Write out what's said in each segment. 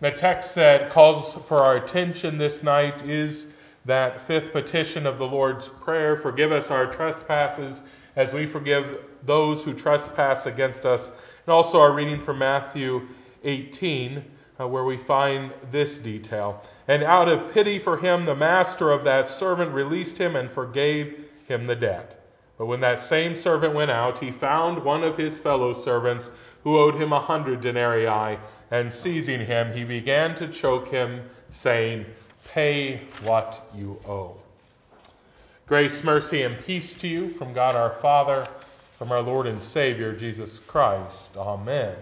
The text that calls for our attention this night is that fifth petition of the Lord's Prayer Forgive us our trespasses as we forgive those who trespass against us. And also our reading from Matthew 18, uh, where we find this detail. And out of pity for him, the master of that servant released him and forgave him the debt. But when that same servant went out, he found one of his fellow servants who owed him a hundred denarii, and seizing him, he began to choke him, saying, Pay what you owe. Grace, mercy, and peace to you from God our Father, from our Lord and Savior, Jesus Christ. Amen.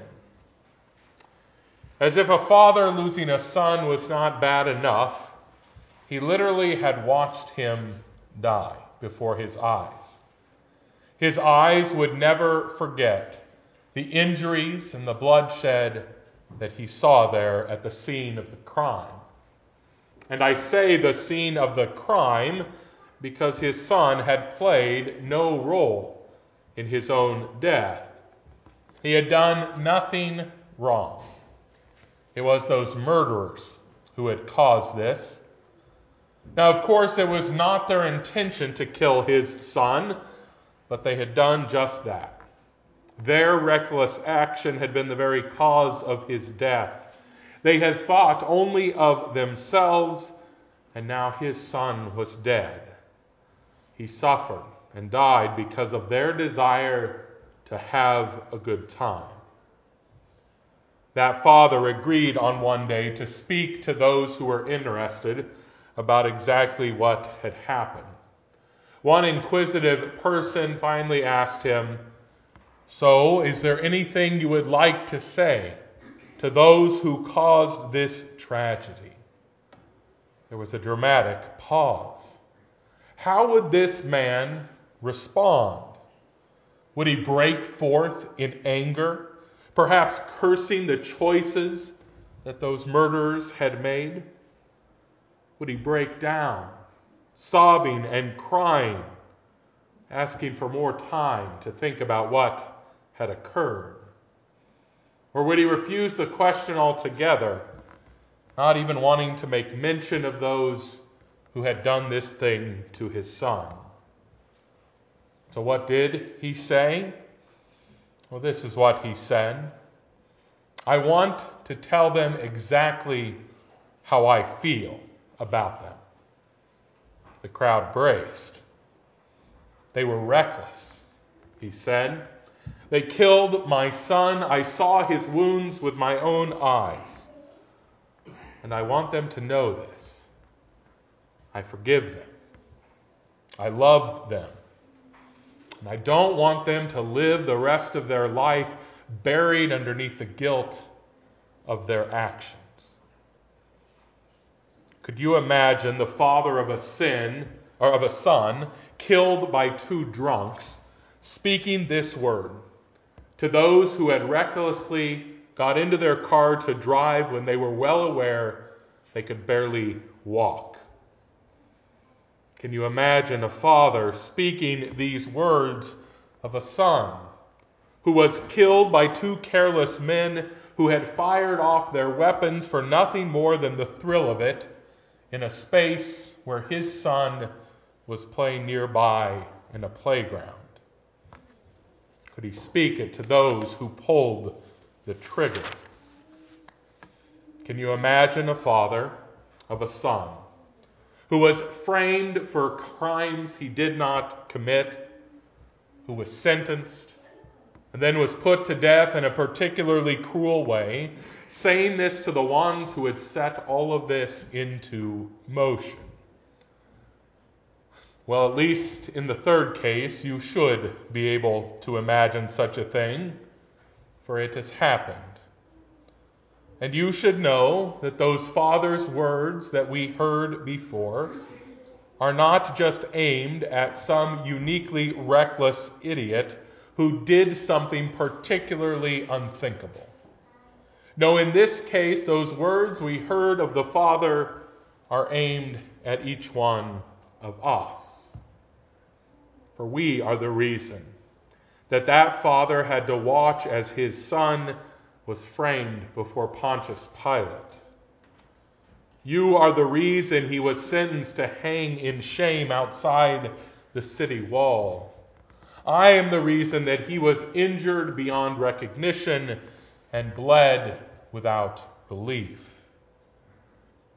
As if a father losing a son was not bad enough, he literally had watched him die before his eyes. His eyes would never forget the injuries and the bloodshed that he saw there at the scene of the crime. And I say the scene of the crime because his son had played no role in his own death. He had done nothing wrong. It was those murderers who had caused this. Now, of course, it was not their intention to kill his son but they had done just that. Their reckless action had been the very cause of his death. They had thought only of themselves, and now his son was dead. He suffered and died because of their desire to have a good time. That father agreed on one day to speak to those who were interested about exactly what had happened. One inquisitive person finally asked him, So, is there anything you would like to say to those who caused this tragedy? There was a dramatic pause. How would this man respond? Would he break forth in anger, perhaps cursing the choices that those murderers had made? Would he break down? sobbing and crying, asking for more time to think about what had occurred? Or would he refuse the question altogether, not even wanting to make mention of those who had done this thing to his son? So, what did he say? Well, this is what he said I want to tell them exactly how I feel about them. The crowd braced. They were reckless, he said. They killed my son. I saw his wounds with my own eyes. And I want them to know this. I forgive them. I love them. And I don't want them to live the rest of their life buried underneath the guilt of their actions. Could you imagine the father of a sin, or of a son, killed by two drunks, speaking this word to those who had recklessly got into their car to drive when they were well aware they could barely walk? Can you imagine a father speaking these words of a son who was killed by two careless men who had fired off their weapons for nothing more than the thrill of it? in a space where his son was playing nearby in a playground? Could he speak it to those who pulled the trigger? Can you imagine a father of a son who was framed for crimes he did not commit, who was sentenced, and then was put to death in a particularly cruel way, saying this to the ones who had set all of this into motion. Well, at least in the third case, you should be able to imagine such a thing, for it has happened. And you should know that those Father's words that we heard before are not just aimed at some uniquely reckless idiot who did something particularly unthinkable. No, in this case, those words we heard of the Father are aimed at each one of us. For we are the reason that that Father had to watch as his Son was framed before Pontius Pilate, You are the reason he was sentenced to hang in shame outside the city wall. I am the reason that he was injured beyond recognition and bled without belief.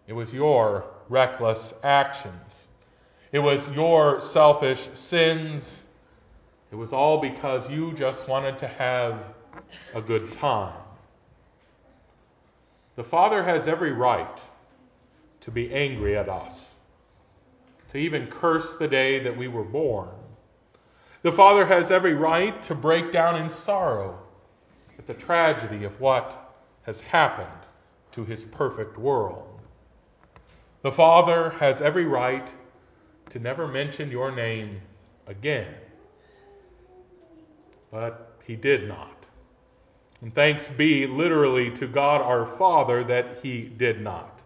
It was your reckless actions. It was your selfish sins. It was all because you just wanted to have a good time. The Father has every right to be angry at us, to even curse the day that we were born. The Father has every right to break down in sorrow at the tragedy of what has happened to his perfect world. The Father has every right to never mention your name again. But he did not. And thanks be literally to God our Father that he did not.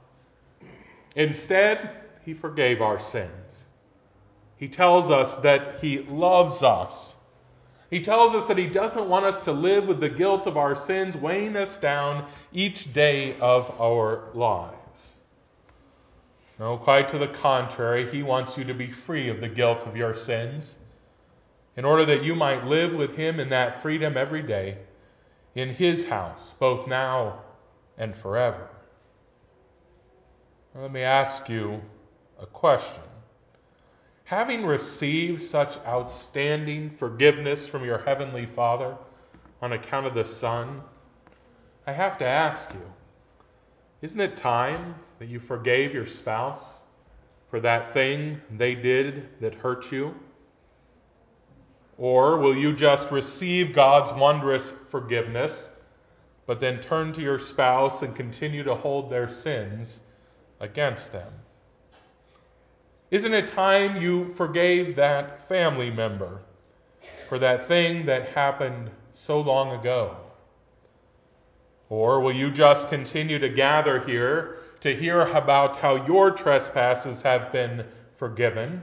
Instead, he forgave our sins. He tells us that he loves us. He tells us that he doesn't want us to live with the guilt of our sins weighing us down each day of our lives. No, quite to the contrary, he wants you to be free of the guilt of your sins in order that you might live with him in that freedom every day in his house, both now and forever. Let me ask you a question. Having received such outstanding forgiveness from your heavenly Father on account of the Son, I have to ask you isn't it time that you forgave your spouse for that thing they did that hurt you? Or will you just receive God's wondrous forgiveness, but then turn to your spouse and continue to hold their sins against them? Isn't it time you forgave that family member for that thing that happened so long ago? Or will you just continue to gather here to hear about how your trespasses have been forgiven?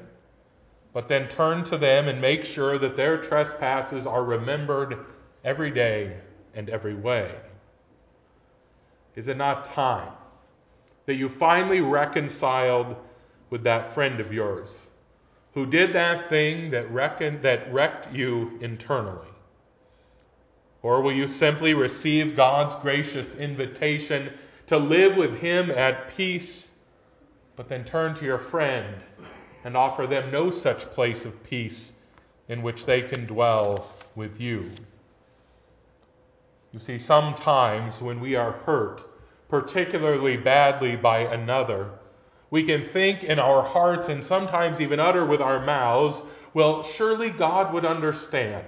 but then turn to them and make sure that their trespasses are remembered every day and every way. Is it not time that you finally reconciled with that friend of yours who did that thing that, reckon, that wrecked you internally? Or will you simply receive God's gracious invitation to live with Him at peace, but then turn to your friend and offer them no such place of peace in which they can dwell with you. You see, sometimes when we are hurt, particularly badly by another, we can think in our hearts and sometimes even utter with our mouths, well, surely God would understand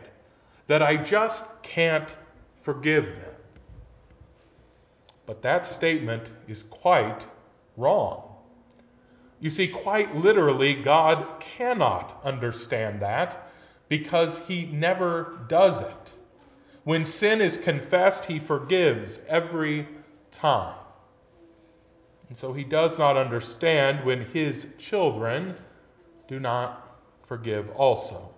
that I just can't forgive them. But that statement is quite wrong. You see, quite literally, God cannot understand that because he never does it. When sin is confessed, he forgives every time. And so he does not understand when his children do not forgive also.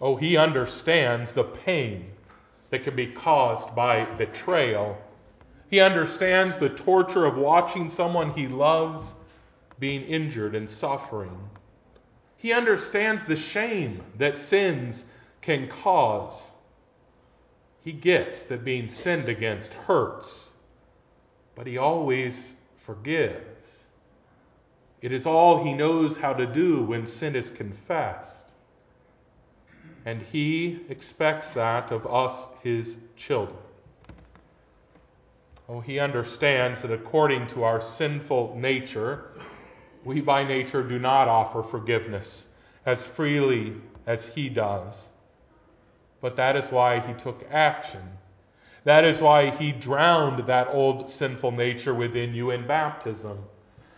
Oh, he understands the pain that can be caused by betrayal. He understands the torture of watching someone he loves being injured and suffering. He understands the shame that sins can cause. He gets that being sinned against hurts, but he always forgives. It is all he knows how to do when sin is confessed. And he expects that of us, his children. Oh, he understands that according to our sinful nature, we by nature do not offer forgiveness as freely as he does. But that is why he took action. That is why he drowned that old sinful nature within you in baptism.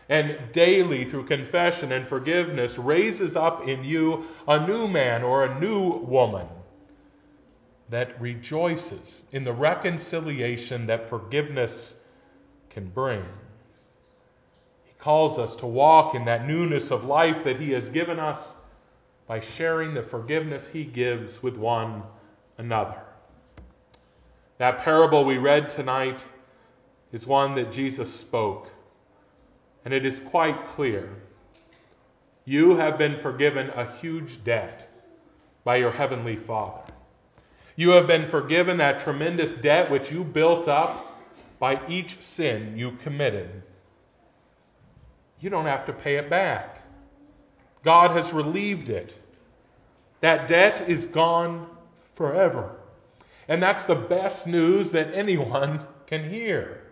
And daily, through confession and forgiveness, raises up in you a new man or a new woman that rejoices in the reconciliation that forgiveness can bring He calls us to walk in that newness of life that He has given us by sharing the forgiveness He gives with one another. That parable we read tonight is one that Jesus spoke And it is quite clear you have been forgiven a huge debt by your heavenly Father. You have been forgiven that tremendous debt which you built up by each sin you committed. You don't have to pay it back. God has relieved it. That debt is gone forever. And that's the best news that anyone can hear.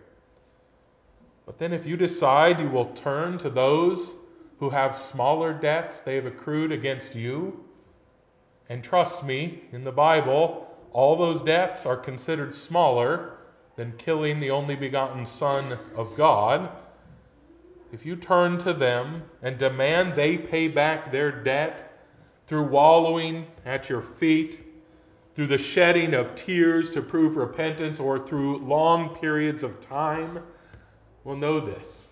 But then, if you decide you will turn to those who have smaller debts they have accrued against you, and trust me, in the Bible, all those debts are considered smaller than killing the only begotten Son of God. If you turn to them and demand they pay back their debt through wallowing at your feet, through the shedding of tears to prove repentance, or through long periods of time, well, know this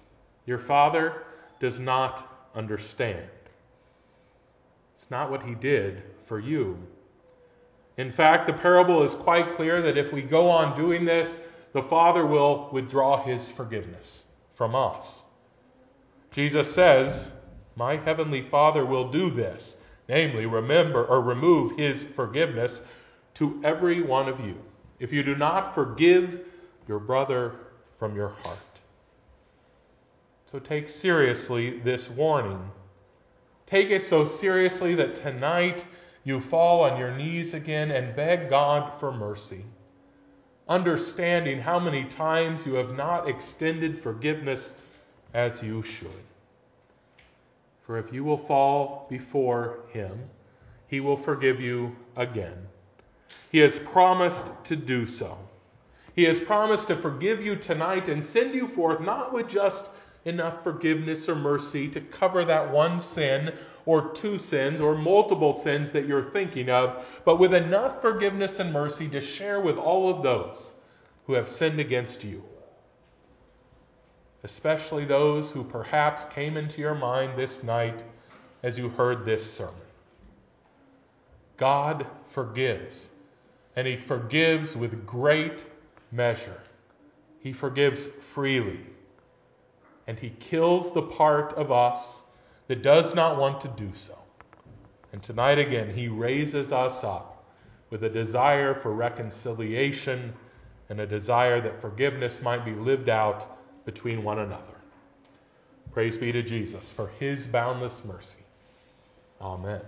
your Father does not understand. It's not what He did for you. In fact, the parable is quite clear that if we go on doing this, the Father will withdraw his forgiveness from us. Jesus says, My heavenly Father will do this, namely, remember or remove his forgiveness to every one of you, if you do not forgive your brother from your heart. So take seriously this warning. Take it so seriously that tonight you fall on your knees again and beg God for mercy, understanding how many times you have not extended forgiveness as you should. For if you will fall before Him, He will forgive you again. He has promised to do so. He has promised to forgive you tonight and send you forth not with just enough forgiveness or mercy to cover that one sin or two sins or multiple sins that you're thinking of, but with enough forgiveness and mercy to share with all of those who have sinned against you. Especially those who perhaps came into your mind this night as you heard this sermon. God forgives, and He forgives with great measure. He forgives freely, and He kills the part of us that does not want to do so. And tonight again, he raises us up with a desire for reconciliation and a desire that forgiveness might be lived out between one another. Praise be to Jesus for his boundless mercy. Amen.